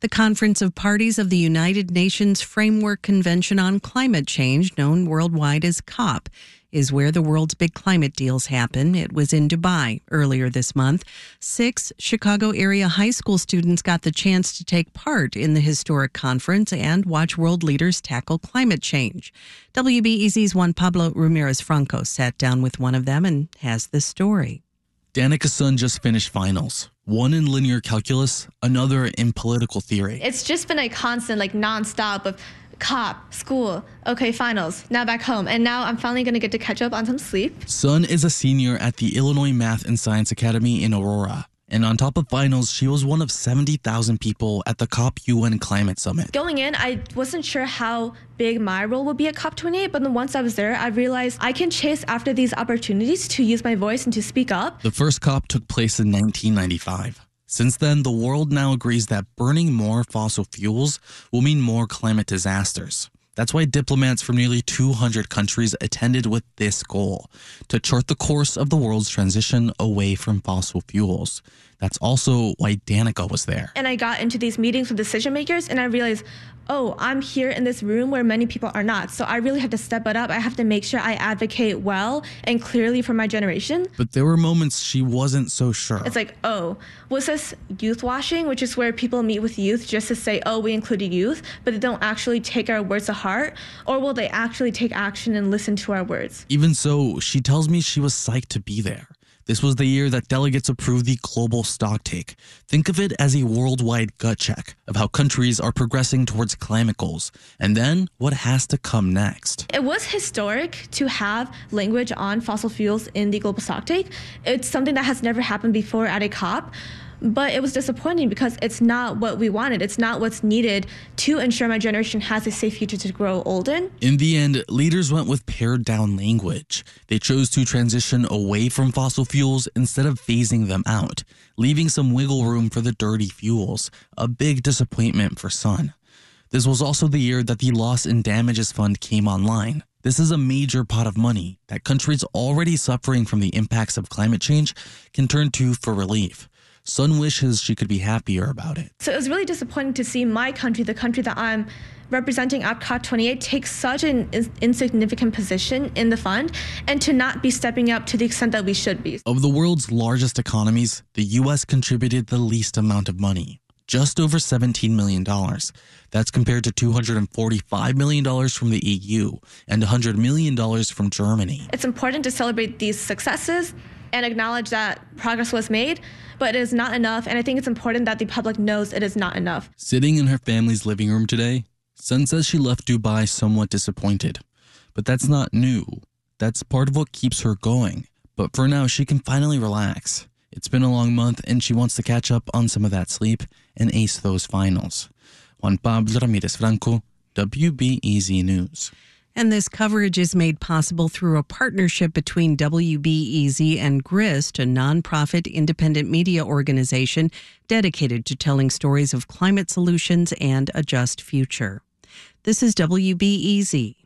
The Conference of Parties of the United Nations Framework Convention on Climate Change, known worldwide as COP, is where the world's big climate deals happen. It was in Dubai earlier this month. Six Chicago area high school students got the chance to take part in the historic conference and watch world leaders tackle climate change. WBEZ's Juanpablo Ramirez-Franco sat down with one of them and has this story. Danica Sun just finished finals. One in linear calculus, another in political theory. It's just been a constant, like nonstop of cop, school, okay, finals, now back home. And now I'm finally to get to catch up on some sleep. Sun is a senior at the Illinois Math and Science Academy in Aurora. And on top of finals, she was one of 70,000 people at the COP UN Climate Summit. Going in, I wasn't sure how big my role would be at COP28, but then once I was there, I realized I can chase after these opportunities to use my voice and to speak up. The first COP took place in 1995. Since then, the world now agrees that burning more fossil fuels will mean more climate disasters. That's why diplomats from nearly 200 countries attended with this goal to chart the course of the world's transition away from fossil fuels. That's also why Danica was there. And I got into these meetings with decision makers and I realized, oh, I'm here in this room where many people are not. So I really have to step it up. I have to make sure I advocate well and clearly for my generation. But there were moments she wasn't so sure. It's like, oh, was this youth washing, which is where people meet with youth just to say, oh, we included youth, but they don't actually take our words to heart? Or will they actually take action and listen to our words? Even so, she tells me she was psyched to be there. This was the year that delegates approved the global stocktake. Think of it as a worldwide gut check of how countries are progressing towards climate goals, and then what has to come next. It was historic to have language on fossil fuels in the global stocktake. It's something that has never happened before at a COP but it was disappointing because it's not what we wanted. It's not what's needed to ensure my generation has a safe future to grow old in. In the end, leaders went with pared down language. They chose to transition away from fossil fuels instead of phasing them out, leaving some wiggle room for the dirty fuels, a big disappointment for Sun. This was also the year that the Loss and Damages Fund came online. This is a major pot of money that countries already suffering from the impacts of climate change can turn to for relief. Sun wishes she could be happier about it. So it was really disappointing to see my country, the country that I'm representing at COP 28, take such an insignificant position in the fund and to not be stepping up to the extent that we should be. Of the world's largest economies, the US contributed the least amount of money. Just over $17 million. That's compared to $245 million from the EU and $100 million from Germany. It's important to celebrate these successes and acknowledge that progress was made, but it is not enough. And I think it's important that the public knows it is not enough. Sitting in her family's living room today, Sun says she left Dubai somewhat disappointed. But that's not new. That's part of what keeps her going. But for now, she can finally relax. It's been a long month and she wants to catch up on some of that sleep and ace those finals. Juanpablo Ramirez-Franco, WBEZ News. And this coverage is made possible through a partnership between WBEZ and GRIST, a nonprofit independent media organization dedicated to telling stories of climate solutions and a just future. This is WBEZ.